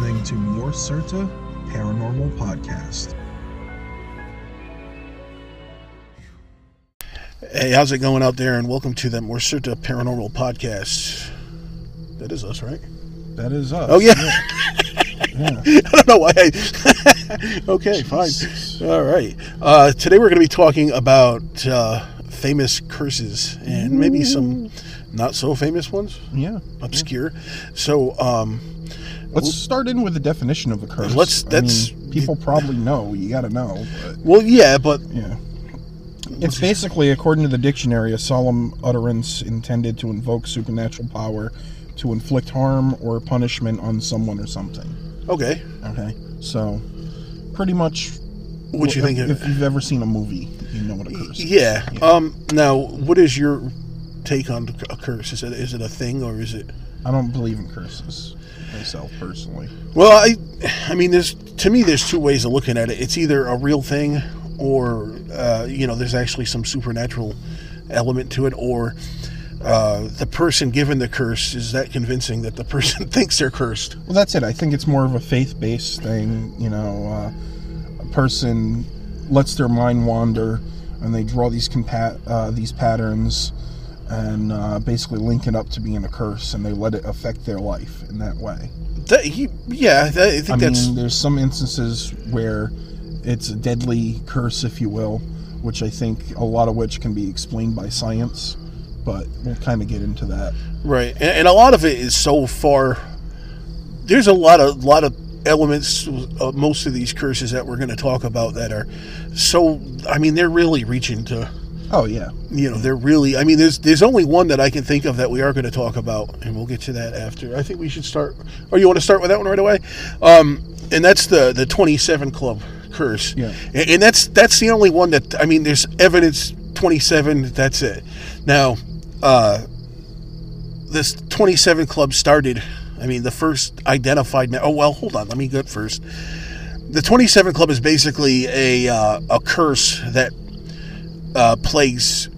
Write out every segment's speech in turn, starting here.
listening to More Certa Paranormal Podcast. Hey, how's it going out there? And welcome to the More Certa Paranormal Podcast. That is us, right? That is us. Oh, yeah. Yeah. I don't know why. I... okay, fine. All right. Uh, today we're going to be talking about uh, famous curses and maybe some not so famous ones, yeah. obscure. So, um, Let's start in with the definition of a curse. Let's- I that's- mean, people probably know. You got to know. But well, yeah, but yeah. It's basically, according to the dictionary, a solemn utterance intended to invoke supernatural power to inflict harm or punishment on someone or something. okay. Okay. So, pretty much. What you if, think? of- If you've ever seen a movie, you know what a curse is. Yeah. Um. Now, what is your take on a curse? Is it is it a thing or is it? I don't believe in curses myself personally. Well, I, I mean, there's to me, there's two ways of looking at it. It's either a real thing, or uh, you know, there's actually some supernatural element to it, or uh, the person given the curse is that convincing that the person thinks they're cursed. Well, that's it. I think it's more of a faith-based thing. You know, uh, a person lets their mind wander, and they draw these compa- uh, these patterns, and uh, basically link it up to being a curse, and they let it affect their life in that way. That, he, yeah, that, I think I that's mean, there's some instances where it's a deadly curse, if you will, which I think a lot of which can be explained by science, but we'll kind of get into that. right, and, and a lot of it is so far. There's a lot of lot of elements of most of these curses that we're going to talk about that are so. I mean, they're really reaching to. Oh yeah, you know they're really i mean there's there's only one that i can think of that we are going to talk about and we'll get to that after. I think we should start or you want to start with that one right away? Um and that's the the 27 club curse. Yeah. and, and that's that's the only one that i mean there's evidence 27 that's it. Now uh this 27 club started i mean the first identified oh well hold on let me go first. The 27 club is basically a uh, a curse that uh, plagues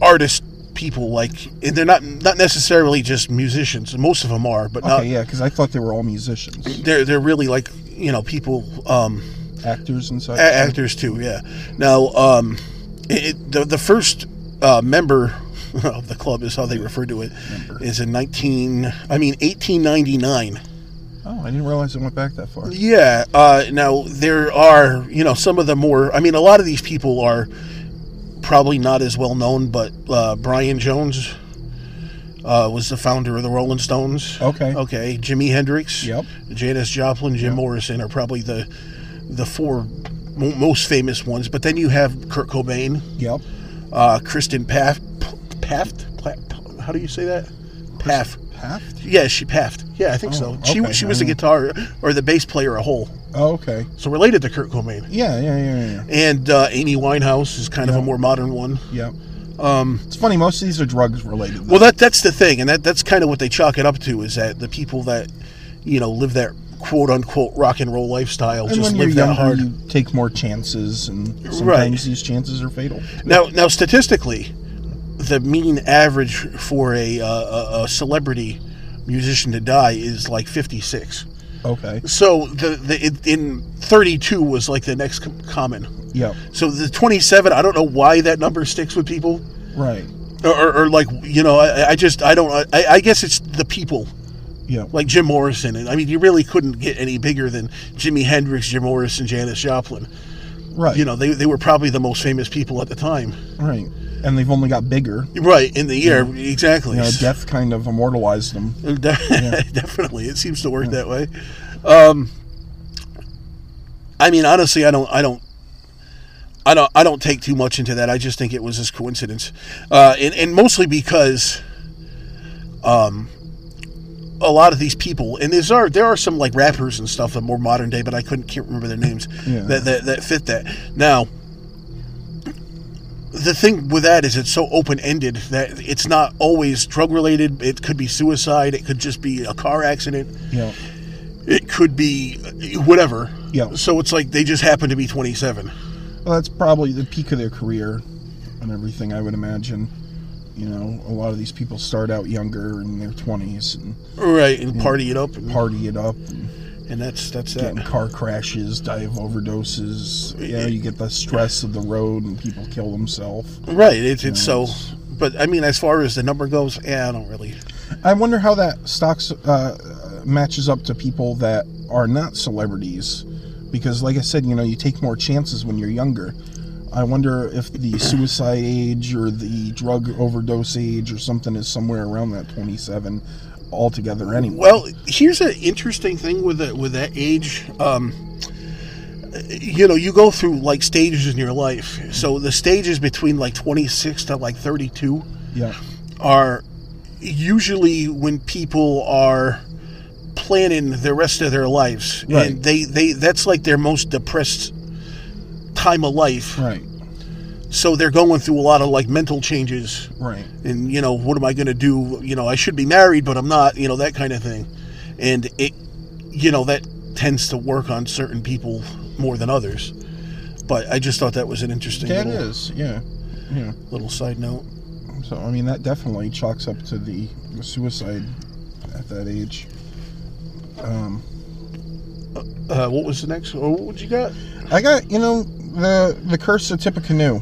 artist people like and they're not not necessarily just musicians most of them are but not yeah, because I thought they were all musicians, they're they're really like you know people um actors and such. a- actors too yeah now um it, the the first uh, member of the club is how they refer to it Member. is in 19 I mean 1899 Oh, I didn't realize it went back that far. Yeah. Uh, now there are, you know, some of the more. I mean, a lot of these people are probably not as well known, but uh, Brian Jones uh, was the founder of the Rolling Stones. Okay. Okay. Jimi Hendrix. Yep. Janis Joplin, Jim Morrison are probably the the four mo- most famous ones. But then you have Kurt Cobain, Yep. uh, Kristen Paft, Paft, how do you say that? Paft. Paft? Yeah, she Paft. Yeah, I think Oh, so. She okay. she was the guitar or the bass player a Hole. Oh, okay. So related to Kurt Cobain. Yeah, yeah, yeah, yeah. And uh, Amy Winehouse is kind of a more modern one. Yep. Um, It's funny. Most of these are drugs related. though. well, that that's the thing, and that that's kind of what they chalk it up to is that the people that you know live that quote unquote rock and roll lifestyle and just live that hard. you take more chances, and sometimes Right. these chances are fatal. Now, now statistically, the mean average for a, uh, a, a celebrity musician to die is like 56. Okay. So the, the it, in 32 was like the next common. Yeah. So the 27, I don't know why that number sticks with people. Right. or, or, or like you know I, I just i don't I, I guess it's the people Yep. like jim morrison and i mean you really couldn't get any bigger than jimi hendrix jim morrison janis joplin Right. you know they, they were probably the most famous people at the time Right. And they've only got bigger. right in the year exactly You know, death kind of immortalized them. De- definitely it seems to work that way um i mean honestly i don't i don't I don't. I don't take too much into that. I just think it was just coincidence, uh, and, and mostly because, um, a lot of these people, and there's are there are some like rappers and stuff that more modern day, but I couldn't can't remember their names Yeah. that, that that fit that. Now, the thing with that is it's so open ended that it's not always drug related. It could be suicide. It could just be a car accident. Yep. It could be whatever. Yeah. So it's like they just happen to be 27. Well, that's probably the peak of their career and everything, I would imagine. You know, a lot of these people start out younger in their 20s and Right, and party it up. And, party it up. And, and that's that's Getting that. car crashes, die of overdoses. You know, you get the stress of the road and people kill themselves. Right. It's it's so. it's- But I mean, as far as the number goes, yeah, I don't really. I wonder how that stocks uh, matches up to people that are not celebrities, because, like I said, you know, you take more chances when you're younger. I wonder if the suicide age or the drug overdose age or something is somewhere around that 27 altogether. Anyway, Well, here's an interesting thing with it with that age. Um, you know, you go through like stages in your life. So the stages between like 26 to like 32 yeah, are usually when people are planning the rest of their lives, Right. and they they that's like their most depressed time of life. right, So they're going through a lot of like mental changes. right, and you know what am i going to do you know i should be married but i'm not you know that kind of thing and it you know that tends to work on certain people more than others but i just thought that was an interesting it little, is. Yeah, yeah. little side note So I mean, that definitely chalks up to the, the suicide at that age. Um, uh, what was the next oh, what you got I got you know the the curse of Tippecanoe.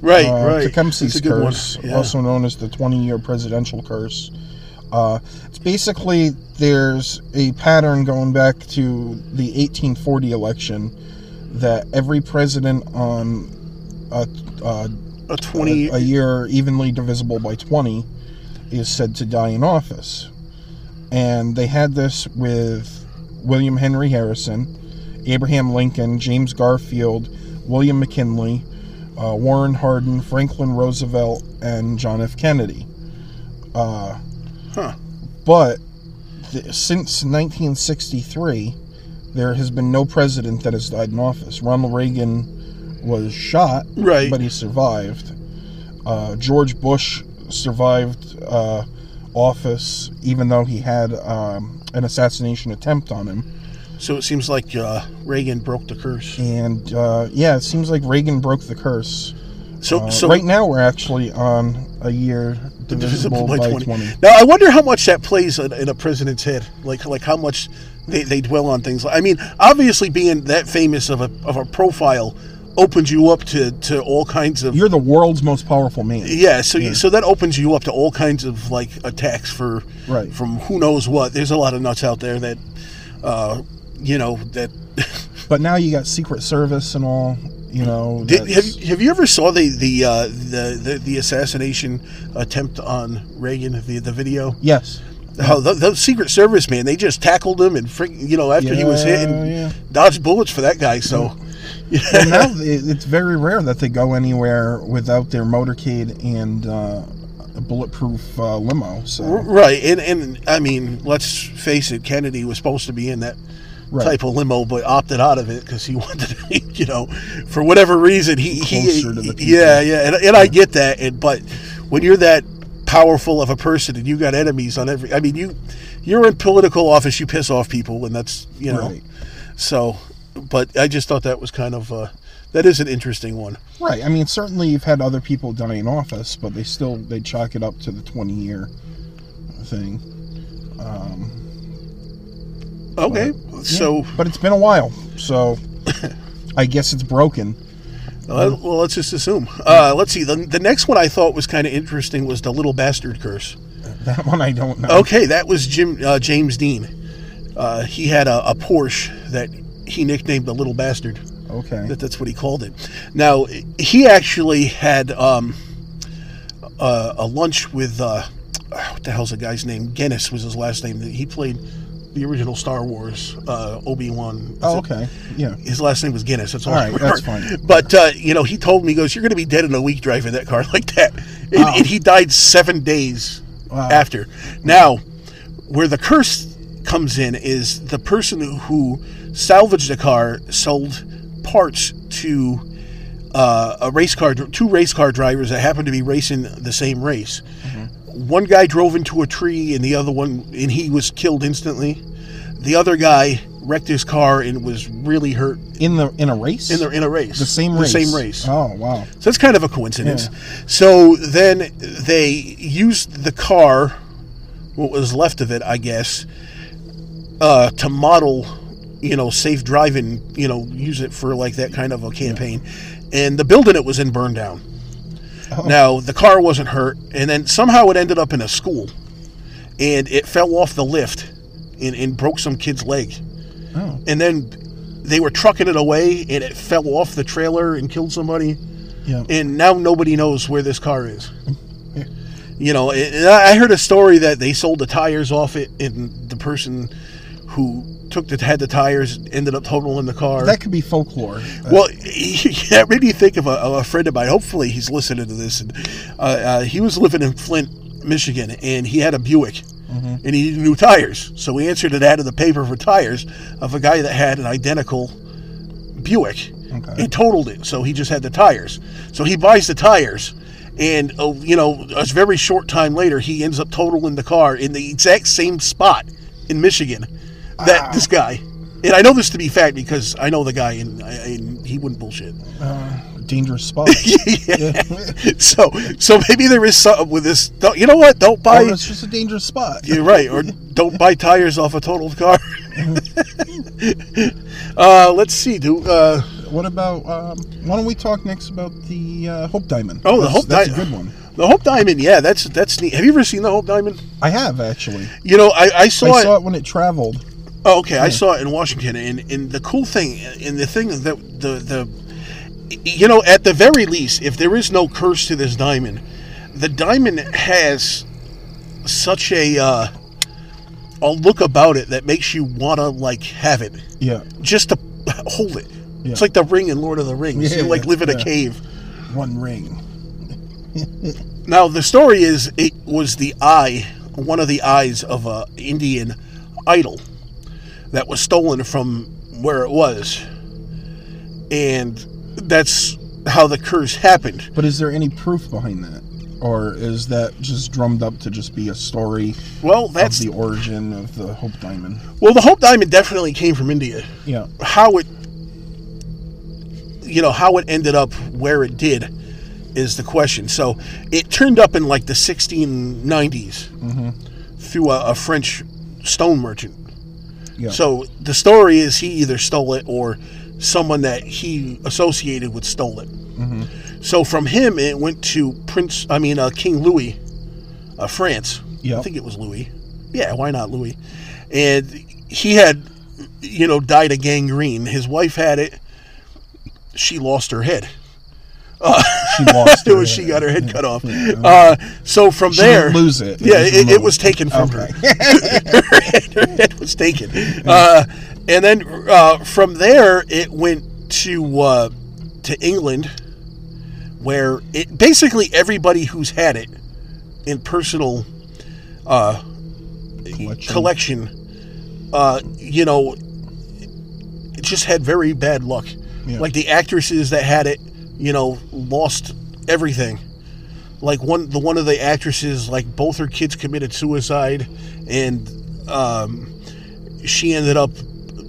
right uh, right Tecumseh's a curse, Yeah. also known as the 20-year presidential curse. Uh, it's basically there's a pattern going back to the 1840 election that every president on a, a, a 20 a year evenly divisible by 20 is said to die in office. And they had this with William Henry Harrison, Abraham Lincoln, James Garfield, William McKinley, uh, Warren Harding, Franklin Roosevelt, and John F. Kennedy. Uh, Huh. But th- since 1963, there has been no president that has died in office. Ronald Reagan was shot, right but he survived. Uh, George Bush survived uh, office, even though he had um, an assassination attempt on him. So it seems like uh, reagan broke the curse And uh, yeah, it seems like Reagan broke the curse. so Uh, so right now, we're actually on a year divisible by 20. Now I wonder how much that plays in, in a president's head. Like like how much they, they dwell on things. I mean, obviously being that famous of a of a profile opens you up to, to all kinds of You're the world's most powerful man. yeah. So you, so that opens you up to all kinds of like attacks for Right. from who knows what. There's a lot of nuts out there that uh, you know that. But now you got Secret Service and all. You know, Did, have, have you ever saw the the, uh, the the the assassination attempt on Reagan the the video? yes. Oh, the, Secret Service man, they just tackled him and freak, you know after he was hit Yeah, and yeah. dodged bullets for that guy. So, Well, now it's very rare that they go anywhere without their motorcade and uh, a bulletproof uh, limo. So right, and and I mean, let's face it, Kennedy was supposed to be in that Right. type of limo, but opted out of it because he wanted, to, be, you know, for whatever reason, he he, to the people. yeah, yeah, and, and I get that, and but when you're that powerful of a person and you got enemies on every, I mean, you you're in political office, you piss off people, and that's you know, Right. so, but I just thought that was kind of. Uh, that is an interesting one. right. I mean, certainly you've had other people die in office, but they still they chalk it up to the twenty year thing. Um, Okay, so but it's been a while, so I guess it's broken. uh, well, let's just assume. Uh, let's see. The, the next one I thought was kind of interesting was the little bastard curse. That one I don't know. Okay, that was Jim uh, James Dean. Uh, he had a, a Porsche that he nicknamed the little bastard. Okay. That, that's what he called it. Now he actually had um, uh, a lunch with uh, what the hell's the guy's name? Guinness was his last name. He played the original Star Wars uh, Obi Wan. Oh, okay. Yeah. His last name was Guinness. That's all. All right, that's fine. But uh, you know, he told me, he goes, "You're going to be dead in a week driving that car like that," and, Oh. and he died seven days Wow. after. Now, where the curse comes in is the person who salvaged the car sold parts to uh, a race car, two race car drivers that happened to be racing the same race. One guy drove into a tree, and the other one, and he was killed instantly. The other guy wrecked his car and was really hurt In the in a race. in the in a race. the same The race. same race. Oh wow. So that's kind of a coincidence. So then they used the car, what was left of it, I guess, uh, to model you know, safe driving, you know, use it for like that kind of a campaign. And the building it was in burned down. Oh. Now, the car wasn't hurt, and then somehow it ended up in a school. And it fell off the lift and, and broke some kid's leg. Oh. And then they were trucking it away, and it fell off the trailer and killed somebody. Yeah. And now nobody knows where this car is. Yeah. You know, and I heard a story that they sold the tires off it, and the person who took the had the tires ended up totaling the car. That could be folklore. Well, that made me think of a, a friend of mine. Hopefully, he's listening to this. And uh, uh, he was living in Flint, Michigan, and he had a Buick, and he needed new tires. So he answered an ad in the paper for tires of a guy that had an identical Buick, Okay. and totaled it. So he just had the tires. So he buys the tires. And uh, you know, a very short time later, he ends up totaling the car in the exact same spot in Michigan that this guy. And I know this to be fact because I know the guy, and, I- and he wouldn't bullshit. uh, dangerous spot. yeah. So, so maybe there is something with this. Don't, you know what? Don't buy. Or it's just a dangerous spot. You're right. Or don't buy tires off a totaled car. uh, let's see. Do uh, What about? Um, why don't we talk next about the uh, Hope Diamond? Oh, the That's- Hope Diamond. That's a good one. the Hope Diamond? Yeah, that's that's neat. Have you ever seen the Hope Diamond? I have actually. You know, I, I saw I it. saw it when it traveled. Oh, okay. I saw it in Washington, and, and the cool thing, and the thing that the the, you know, at the very least, if there is no curse to this diamond, the diamond has such a uh, a look about it that makes you wanna like have it, Yeah, just to hold it. Yeah. It's like the ring in Lord of the Rings. Yeah, you like live in a cave. one ring. Now the story is it was the eye, one of the eyes of a Indian idol that was stolen from where it was, and that's how the curse happened. But is there any proof behind that, or is that just drummed up to just be a story Well, that's of the origin of the Hope Diamond? well, the Hope Diamond definitely came from India. Yeah. How it, you know, how it ended up where it did, is the question. So it turned up in like the 1690s mm-hmm. through a, a French stone merchant. Yeah. So the story is he either stole it or someone that he associated with stole it. So from him, it went to Prince, I mean, uh, King Louis of France. Yeah. I think it was Louis. Yeah, why not Louis? And he had, you know, died of gangrene. His wife had it. She lost her head. She lost It was she got her head cut off. Uh, so from She there, didn't lose it. Yeah, it, it was taken from Okay. her. her, head, her head was taken. Uh, and then uh, from there, it went to uh, to England, where it basically everybody who's had it in personal uh, Collection. collection, uh, you know, it just had very bad luck. Yeah. Like the actresses that had it, you know, lost everything. Like one, the one of the actresses, like both her kids committed suicide, and um, she ended up,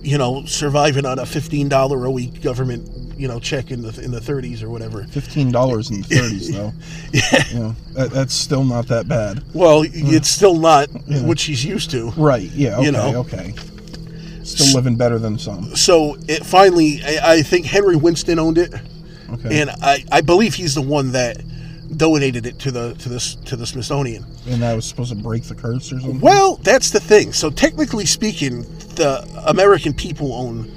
you know, surviving on a fifteen dollar a week government, you know, check in the in the thirties or whatever. Fifteen dollars in the thirties, though. Yeah. Yeah, that, that's still not that bad. Well, it's still not what she's used to. Right? Yeah. Okay. You know. Okay. Still living better than some. So it finally, I, I think Henry Winston owned it. Okay. and I, I believe he's the one that donated it to the to this to the Smithsonian. And that was supposed to break the curse or something. Well, that's the thing. So technically speaking, the American people own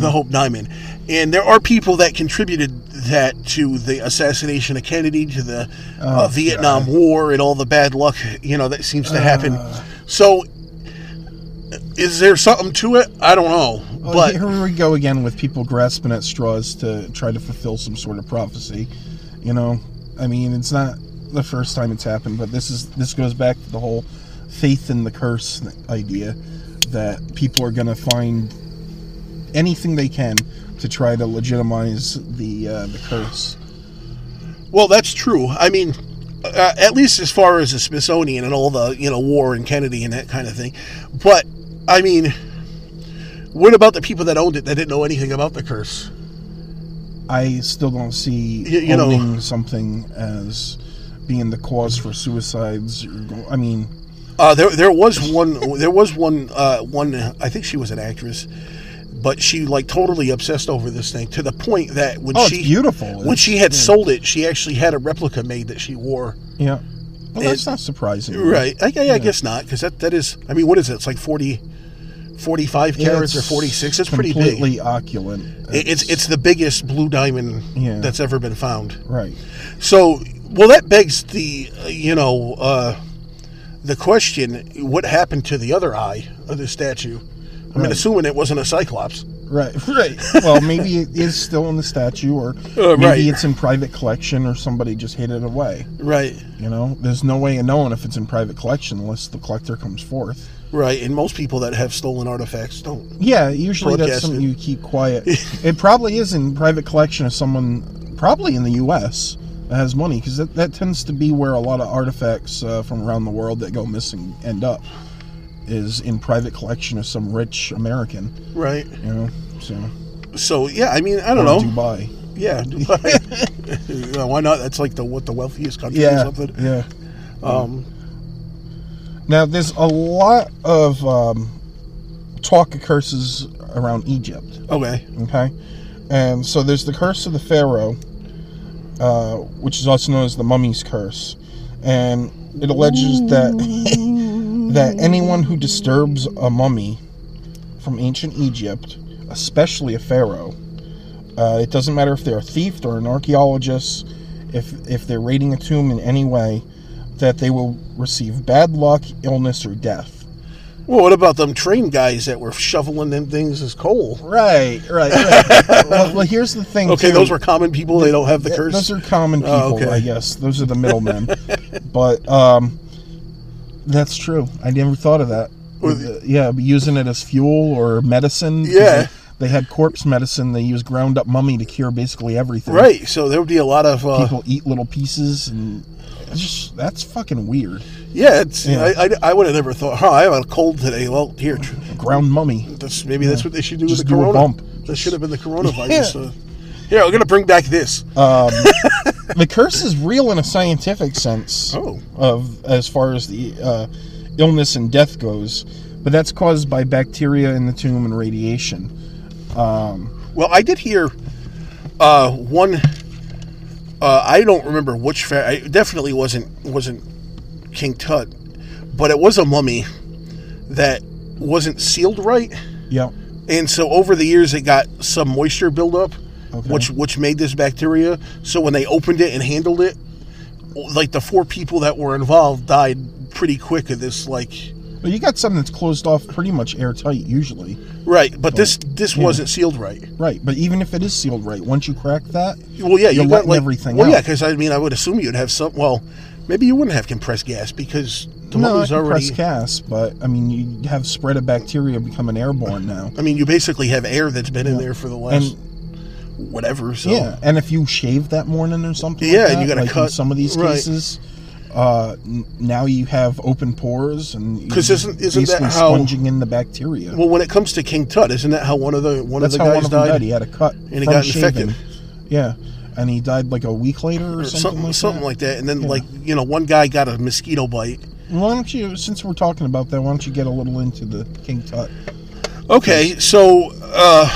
the Hope Diamond, and there are people that contributed that to the assassination of Kennedy, to the uh, Oh, Vietnam God. War, and all the bad luck you know that seems to happen. Uh. So, is there something to it? I don't know, Well, but here we go again with people grasping at straws to try to fulfill some sort of prophecy. You know, I mean, it's not the first time it's happened, but this is this goes back to the whole faith in the curse idea that people are going to find anything they can to try to legitimize the uh, the curse. Well, that's true. I mean, uh, at least as far as the Smithsonian and all the you know war and Kennedy and that kind of thing. But I mean, what about the people that owned it that didn't know anything about the curse? I still don't see Y- you know- something as being the cause for suicides. I mean, Uh, there, there was one. There was one. Uh, one. I think she was an actress but she like totally obsessed over this thing to the point that when Oh, it's she beautiful. when It's- she had yeah. sold it, she actually had a replica made that she wore. Yeah. Well, that's It- not surprising. Right? I, I, I guess not because that that is. I mean, what is it? It's like 40, 45 Yeah, carats or forty six. It's pretty big. Completely opulent. It- It's it's the biggest blue diamond Yeah. that's ever been found. right. So, well, that begs the uh, you know uh, the question: What happened to the other eye of the statue? I mean, assuming it wasn't a cyclops. Right, right. Well, maybe it is still in the statue, or Uh, maybe right. it's in private collection, or somebody just hid it away. Right, You know, there's no way of knowing if it's in private collection unless the collector comes forth. Right. And most people that have stolen artifacts don't. Yeah, usually that's something you keep quiet. it probably is in private collection of someone, probably in the U.S. that has money, because that, that tends to be where a lot of artifacts uh, from around the world that go missing end up. Is in private collection of some rich American, Right. you know. So So yeah, I mean, I don't know. Dubai. Yeah, Dubai. You know, why not? That's like the what the wealthiest country or something. yeah. Um, Now, there's a lot of um, talk of curses around Egypt. okay. Okay, and so there's the curse of the pharaoh, uh, which is also known as the mummy's curse, and it alleges that that anyone who disturbs a mummy from ancient Egypt, especially a pharaoh, uh, it doesn't matter if they're a thief or an archaeologist, if if they're raiding a tomb in any way, that they will receive bad luck, illness, or death. Well, what about them train guys that were shoveling them things as coal? Right, right, right. well, well, here's the thing. Okay, too. those were common people. They don't have the curse. Those are common people, Oh, okay. I guess. Those are the middlemen. but um, that's true. I never thought of that. Well, yeah, using it as fuel or medicine. Yeah. They, they had corpse medicine. They used ground up mummy to cure basically everything. right. So there would be a lot of. Uh, People eat little pieces, and it's just that's fucking weird. yeah, it's. Yeah. I, I, I would have never thought. Huh, I have a cold today. Well, here. Ground mummy. That's maybe that's what they should do Just with the do a corona. bump. That should have been the coronavirus. Yeah. uh, here, I'm gonna bring back this. Um, the curse is real in a scientific sense. Oh. of as far as the uh, illness and death goes, but that's caused by bacteria in the tomb and radiation. Um, Well, I did hear uh, one. Uh, I don't remember which. Fa- I it definitely wasn't wasn't King Tut, but it was a mummy that wasn't sealed right, yeah, and so over the years it got some moisture buildup, Okay. which which made this bacteria. So when they opened it and handled it, like the four people that were involved died pretty quick of this. Like but you got something that's closed off pretty much airtight usually, right, but this this Yeah. wasn't sealed right. right? But even if it is sealed right, once you crack that, Well, yeah, you got like everything Well, out. yeah, because I mean, I would assume you'd have some. Well, maybe you wouldn't have compressed gas because the no, already. press gas, but I mean you have spread of bacteria becoming airborne now. I mean, you basically have air that's been in there for the last And whatever. So yeah, and if you shave that morning or something, Yeah, like and that, you gotta like cut- some of these right. cases. Uh, n- now you have open pores and you're 'Cause isn't- isn't that how- sponging in the bacteria. Well, when it comes to King Tut, isn't that how one of the one That's of the guys one of them died? died. He had a cut And he got shaving. infected. Yeah, and he died like a week later or, Or something, something, like something that. like that. And then, Yeah. like you know, one guy got a mosquito bite. Why don't you, since we're talking about that, why don't you get a little into the King Tut? Okay, so uh,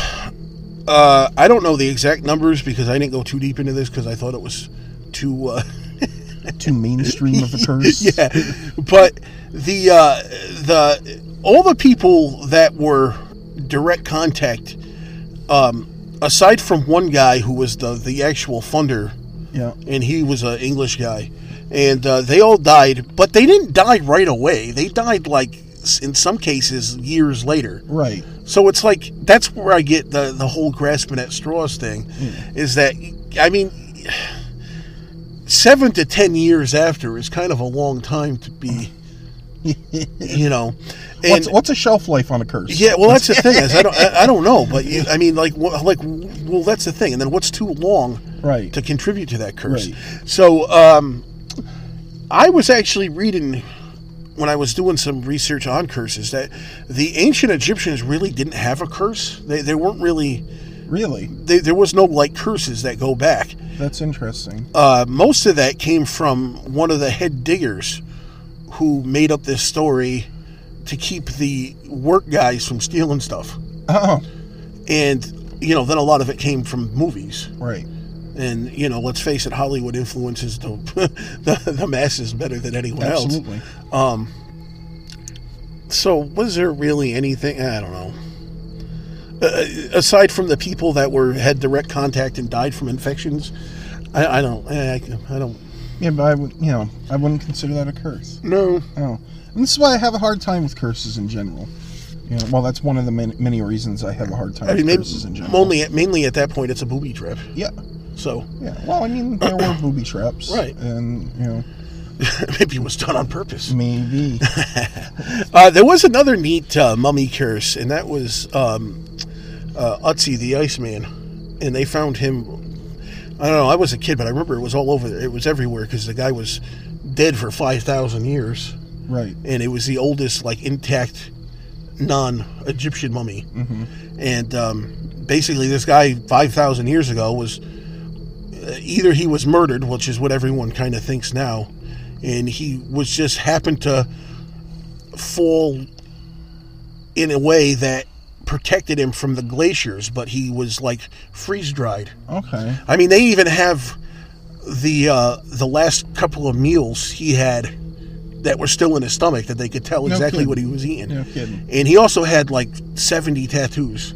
uh, I don't know the exact numbers because I didn't go too deep into this because I thought it was too. Uh, Too mainstream of a curse. yeah, but the uh, the all the people that were direct contact, um, aside from one guy who was the the actual funder, yeah, and he was an English guy, and uh, they all died, but they didn't die right away. They died like in some cases years later. right. So it's like that's where I get the the whole grasping at straws thing, is that I mean, seven to ten years after is kind of a long time to be, you know. And What's what's a shelf life on a curse? yeah, well, that's the thing is I don't I, I don't know, but you, I mean, like like well, that's the thing. And then what's too long right. to contribute to that curse? Right. So um, I was actually reading when I was doing some research on curses that the ancient Egyptians really didn't have a curse. They, they weren't really Really, they, there was no like curses that go back. that's interesting. Uh, most of that came from one of the head diggers who made up this story to keep the work guys from stealing stuff. Oh, and you know then a lot of it came from movies Right. and you know let's face it hollywood influences the the, the masses better than anyone else Absolutely. so was there really anything i don't know Uh, aside from the people that were had direct contact and died from infections i, I don't I, I don't Yeah, but I would, you know, I wouldn't consider that a curse. no Oh, and this is why I have a hard time with curses in general. You know, well, that's one of the many, many reasons I have a hard time i mean with curses in general. only mainly at that point it's a booby trap yeah, so yeah. Well, I mean, there were booby traps, Right. And you know, maybe it was done on purpose maybe. Uh, there was another neat uh, mummy curse, and that was um, uh, Ötzi the Iceman. And they found him. I don't know. I was a kid, but I remember it was all over. It was everywhere because the guy was dead for five thousand years, right. and it was the oldest, like intact, non-Egyptian mummy. And um, basically, this guy five thousand years ago was uh, either he was murdered, which is what everyone kind of thinks now, and he was just happened to fall in a way that protected him from the glaciers, but he was like freeze dried. Okay. I mean, they even have the uh, the last couple of meals he had that were still in his stomach that they could tell No exactly kidding. what he was eating. No kidding. And he also had like seventy tattoos.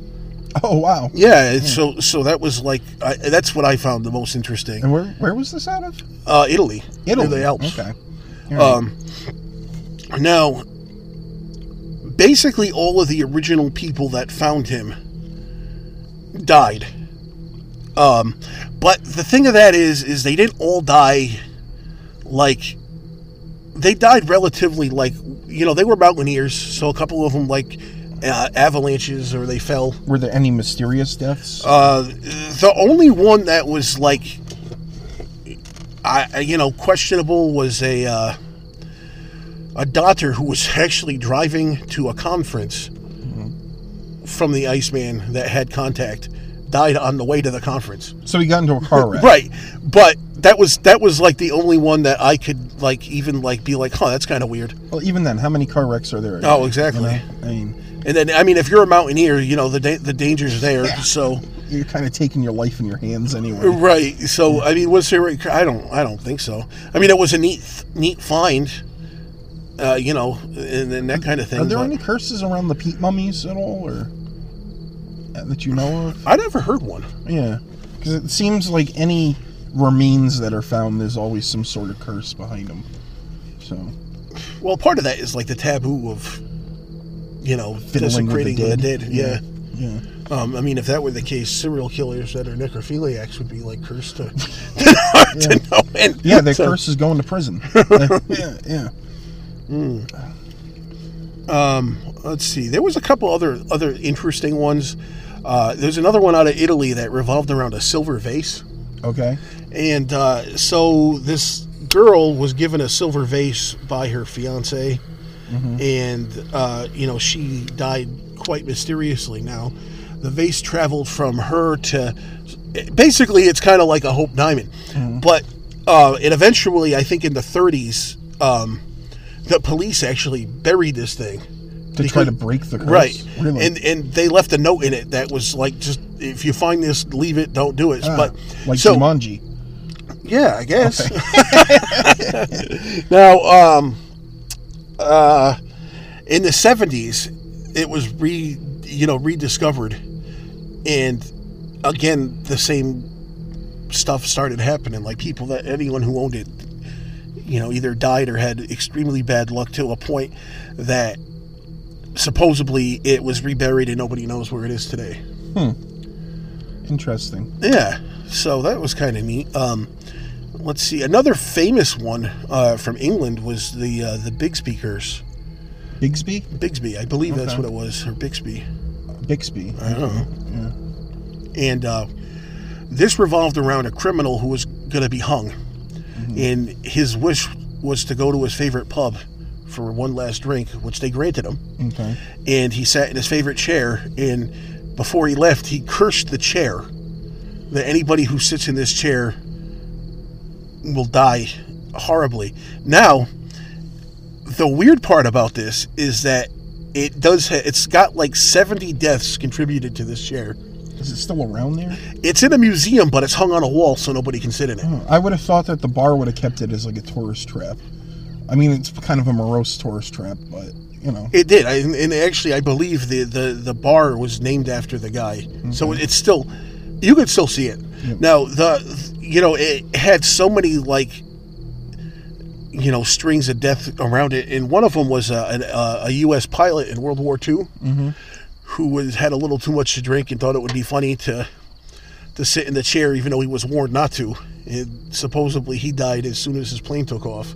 Oh wow. Yeah, it's so so that was like I, that's what I found the most interesting. And where where was this out of? Uh, Italy, Italy. the Alps. Okay. Um, now, basically, all of the original people that found him died. Um, but the thing of that is, is they didn't all die like they died relatively like you know they were mountaineers, so a couple of them like uh, avalanches or they fell. Were there any mysterious deaths? Uh, the only one that was like, I you know questionable was a uh, a doctor who was actually driving to a conference from the Iceman that had contact died on the way to the conference. so he got into a car wreck. Right, but that was that was like the only one that I could like even like be like, huh, that's kind of weird. Well, even then, how many car wrecks are there? Oh, exactly. you know? I mean, And then I mean, if you're a mountaineer, you know the da- the danger's there. So. you're kind of taking your life in your hands anyway. Right. So I mean, was there? I don't. I don't think so. I mean, it was a neat, neat find. Uh, you know, and, and that kind of thing. Are there but any curses around the peat mummies at all, or uh, that you know of? I never heard one. Yeah, because it seems like any remains that are found, there's always some sort of curse behind them. So Well, part of that is like the taboo of, you know, with the desecrating the dead. dead. Yeah. yeah, Um, I mean, if that were the case, serial killers that are necrophiliacs would be like cursed to, to no end. yeah, their So, curse is going to prison. yeah, yeah. Um, let's see. There was a couple other other interesting ones. Uh, there's another one out of Italy that revolved around a silver vase. Okay. And uh, so this girl was given a silver vase by her fiance, and uh, you know she died quite mysteriously. Now, the vase traveled from her to basically it's kind of like a Hope Diamond, but uh, it eventually, I think, in the 30s, um, the police actually buried this thing. To try to break the curse. Right, Really. and and they left a note in it that was like, just if you find this, leave it, don't do it. Ah, but like so Jumanji. yeah, I guess. now, um, uh, in the seventies, it was re you know rediscovered, and again the same stuff started happening. Like people that anyone who owned it, you know, either died or had extremely bad luck to a point that supposedly it was reburied and nobody knows where it is today. Hmm. Interesting. Yeah, so that was kind of neat. Um, let's see, another famous one uh, from England was the uh, the Bigsby curse. Bigsby? Bigsby, I believe that's what it was, or Bixby. Bixby. I don't know. And uh, this revolved around a criminal who was going to be hung, and his wish was to go to his favorite pub for one last drink, which they granted him. Okay. and he sat in his favorite chair and before he left he cursed the chair that anybody who sits in this chair will die horribly now the weird part about this is that it does. Ha- it's got like seventy deaths contributed to this chair. Is it still around there? It's in a museum, but it's hung on a wall so nobody can sit in it. Oh, I would have thought that the bar would have kept it as like a tourist trap. I mean, it's kind of a morose tourist trap, but you know. It did, I, and actually, I believe the, the, the bar was named after the guy. So it's still, you could still see it. Now the, you know, it had so many like, you know, strings of death around it, and one of them was a, an- a, a U.S. pilot in World War II who was had a little too much to drink and thought it would be funny to to sit in the chair, even though he was warned not to. And supposedly, he died as soon as his plane took off.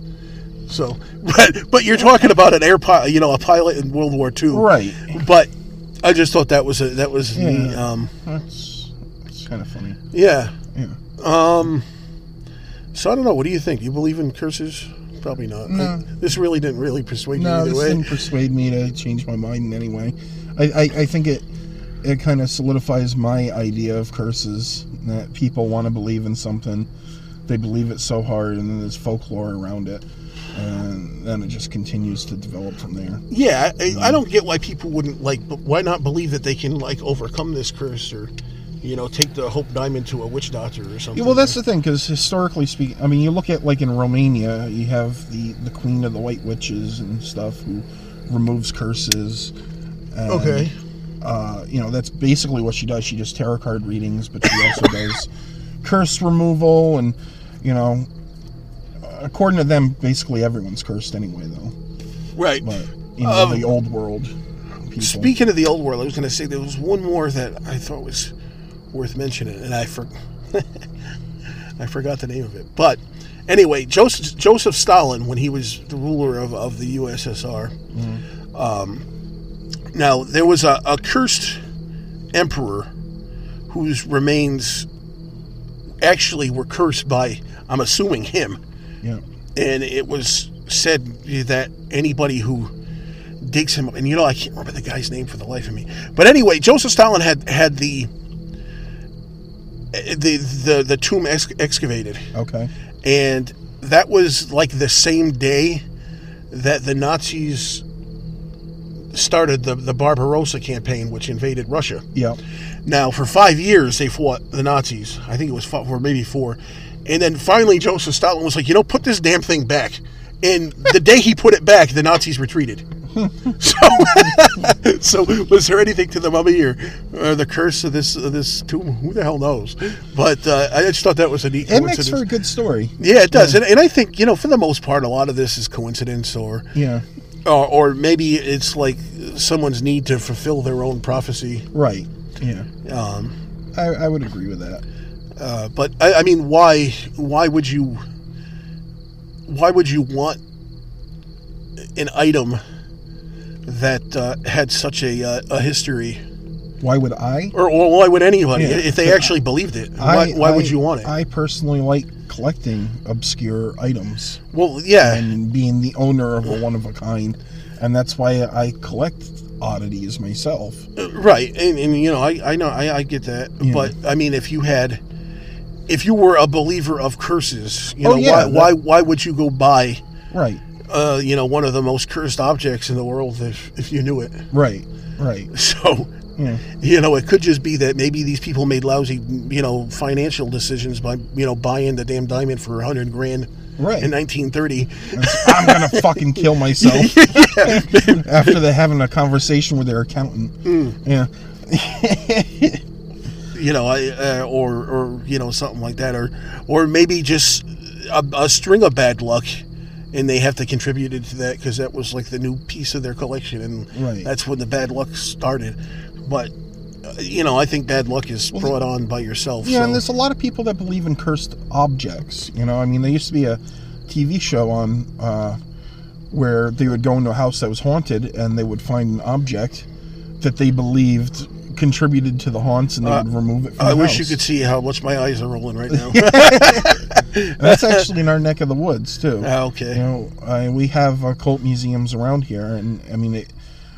So, but but you're talking about an air pilot, you know, a pilot in World War II, Right. But I just thought that was a, that was. Yeah. Um, That's, that's kind of funny. yeah. Yeah. Um. So I don't know. What do you think? You believe in curses? Probably not. No. This really didn't really persuade you No, this way. didn't persuade me to change my mind in any way. I, I, I think it it kind of solidifies my idea of curses that people want to believe in something, they believe it so hard, and then there's folklore around it, and then it just continues to develop from there. Yeah, I, I don't get why people wouldn't like. But why not believe that they can like overcome this curse or, you know, take the Hope Diamond to a witch doctor or something? Yeah, well, that's the thing, because historically speaking, I mean, you look at like in Romania, you have the the Queen of the White Witches and stuff who removes curses. And, okay. Uh, you know, that's basically what she does. She does tarot card readings, but she also does curse removal, and you know, according to them, basically everyone's cursed anyway, though. Right. But you know, Um, the old world people. Speaking of the old world, I was going to say there was one more that I thought was worth mentioning, and I for, I forgot the name of it. But anyway, Joseph Joseph Stalin, when he was the ruler of, of the USSR, um, now there was a, a cursed emperor whose remains actually were cursed by, I'm assuming him, yeah, and it was said that anybody who digs him up, and you know I can't remember the guy's name for the life of me, but anyway, Joseph Stalin had had the the the, the tomb ex- excavated, okay, and that was like the same day that the Nazis started the the Barbarossa campaign, which invaded Russia. yeah, Now, for five years, they fought the Nazis. I think it was five, or maybe four. And then finally, Joseph Stalin was like, you know, put this damn thing back. And the day he put it back, the Nazis retreated. so, so was there anything to the mummy or, or the curse of this of this tomb? Who the hell knows? But uh, I just thought that was a neat it makes for a good story. yeah, it does, and, and I think you know, for the most part, a lot of this is coincidence, or Yeah, or, or maybe it's like someone's need to fulfill their own prophecy. right. Yeah, Um, I, I would agree with that. Uh, but I, I mean, why? Why would you? Why would you want an item that uh, had such a, uh, a history, Why would I? or, or why would anybody Yeah. if they actually believed it? Why, I, why would I- you want it? I personally like collecting obscure items well, yeah, and being the owner of a one of a kind, and that's why I collect oddities myself. right. And, and you know, I, I know I, I get that, Yeah. but I mean, if you had, if you were a believer of curses, you Oh, know, yeah, why, why why would you go buy, Right, uh, you know, one of the most cursed objects in the world if if you knew it? right, right. So. Yeah, you know, it could just be that maybe these people made lousy, you know, financial decisions by, you know, buying the damn diamond for a hundred grand right. in 1930. I'm gonna fucking kill myself after they having a conversation with their accountant. Hmm. Yeah, You know, I, uh, or or you know something like that, or or maybe just a, a string of bad luck, and they have to contribute to that because that was like the new piece of their collection, and Right. that's when the bad luck started. But uh, you know, I think bad luck is brought on by yourself. yeah. so. And there's a lot of people that believe in cursed objects. You know, I mean, there used to be a TV show on uh, where they would go into a house that was haunted and they would find an object that they believed contributed to the haunts, and they Uh, would remove it. From I wish house. you could see how much my eyes are rolling right now. That's actually in our neck of the woods too. Ah, okay. You know, I, we have occult museums around here, and I mean, it,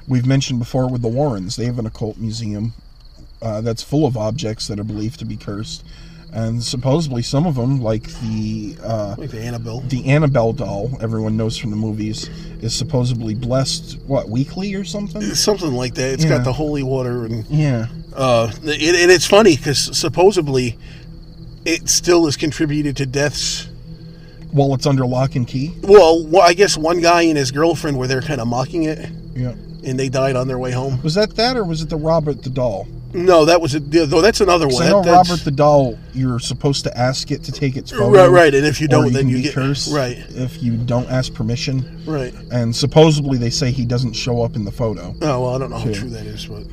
we've mentioned before with the Warrens, they have an occult museum uh, that's full of objects that are believed to be cursed, and supposedly some of them, like the uh, Like the Annabelle. the Annabelle doll, everyone knows from the movies, is supposedly blessed what weekly or something. Something like that. It's Yeah. got the holy water and Yeah, uh, it, and it's funny because supposedly it still has contributed to deaths. while it's under lock and key. Well, wh- I guess one guy and his girlfriend were there kind of mocking it, Yeah, and they died on their way home. was that that or was it the Robert the doll? No, that was a, though. That's another one. I know That- Robert the doll. You're supposed to ask it to take its photo. Right, right, and if you don't, then can you be get cursed right, if you don't ask permission. right. And supposedly they say he doesn't show up in the photo. Oh well, I don't know how true that is, but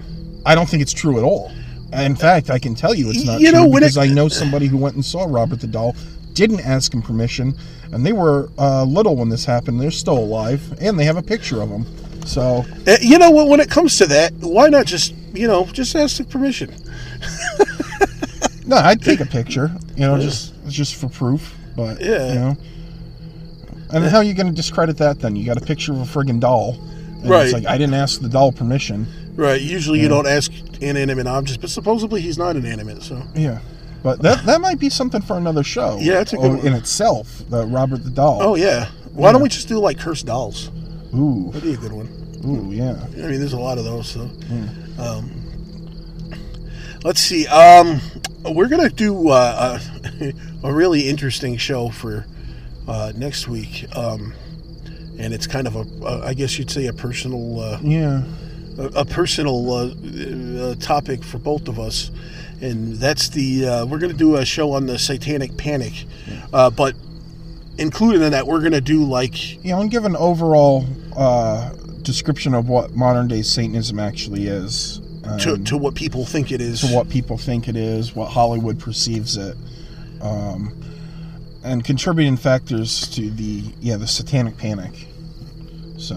I don't think it's true at all. In fact, I can tell you it's not You know, true when it- because I know somebody who went and saw Robert the doll, didn't ask him permission, and they were uh, little when this happened. They're still alive, and they have a picture of him. So Uh, you know what? When it comes to that, why not just you know just ask the permission? no, I'd take a picture. You know, just just for proof. But Yeah. you know, and how are you going to discredit that? Then you got a picture of a friggin' doll. And Right. It's like I didn't ask the doll permission. Right. Usually you don't ask inanimate objects, but supposedly he's not inanimate, so Yeah. But that that might be something for another show. Yeah, that's a good oh, one. in itself. The Robert the doll. oh yeah. Why don't we just do like cursed dolls? Ooh, That'd be a good one. ooh, yeah. I mean, there's a lot of those. So, Hmm. Um, let's see. Um, we're gonna do uh, a, a really interesting show for uh, next week, um, and it's kind of a, a, I guess you'd say, a personal, uh, Yeah. a, a personal uh, uh, topic for both of us, and that's the uh, we're gonna do a show on the Satanic Panic, uh, but included in that, we're gonna do like You know, and give an overall uh, description of what modern day Satanism actually is. to, to what people think it is. to what people think it is, what Hollywood perceives it, um, and contributing factors to the yeah the Satanic Panic. So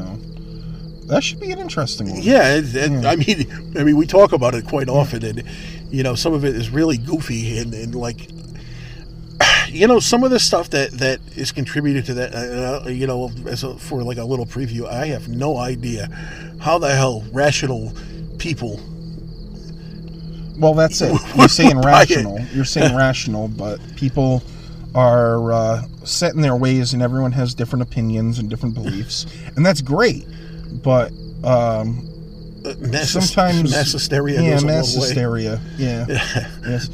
that should be an interesting one. Yeah, Yeah. I mean, I mean, we talk about it quite often, and you know, some of it is really goofy, and, and like, you know, some of the stuff that that is contributed to that, uh, you know, as a, for like a little preview, I have no idea how the hell rational people. Well, that's it. You're saying rational. You're saying rational, but people are uh, set in their ways, and everyone has different opinions and different beliefs, and that's great. But um, Uh, mass, sometimes mass hysteria yeah, mass hysteria. Yeah, yes,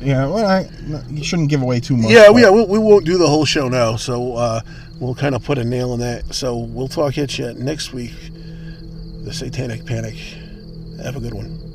yeah. Well, I, you shouldn't give away too much. Yeah, but- yeah, we, we won't do the whole show now, so uh, we'll kind of put a nail in that. So we'll talk at you next week. The Satanic Panic. Have a good one.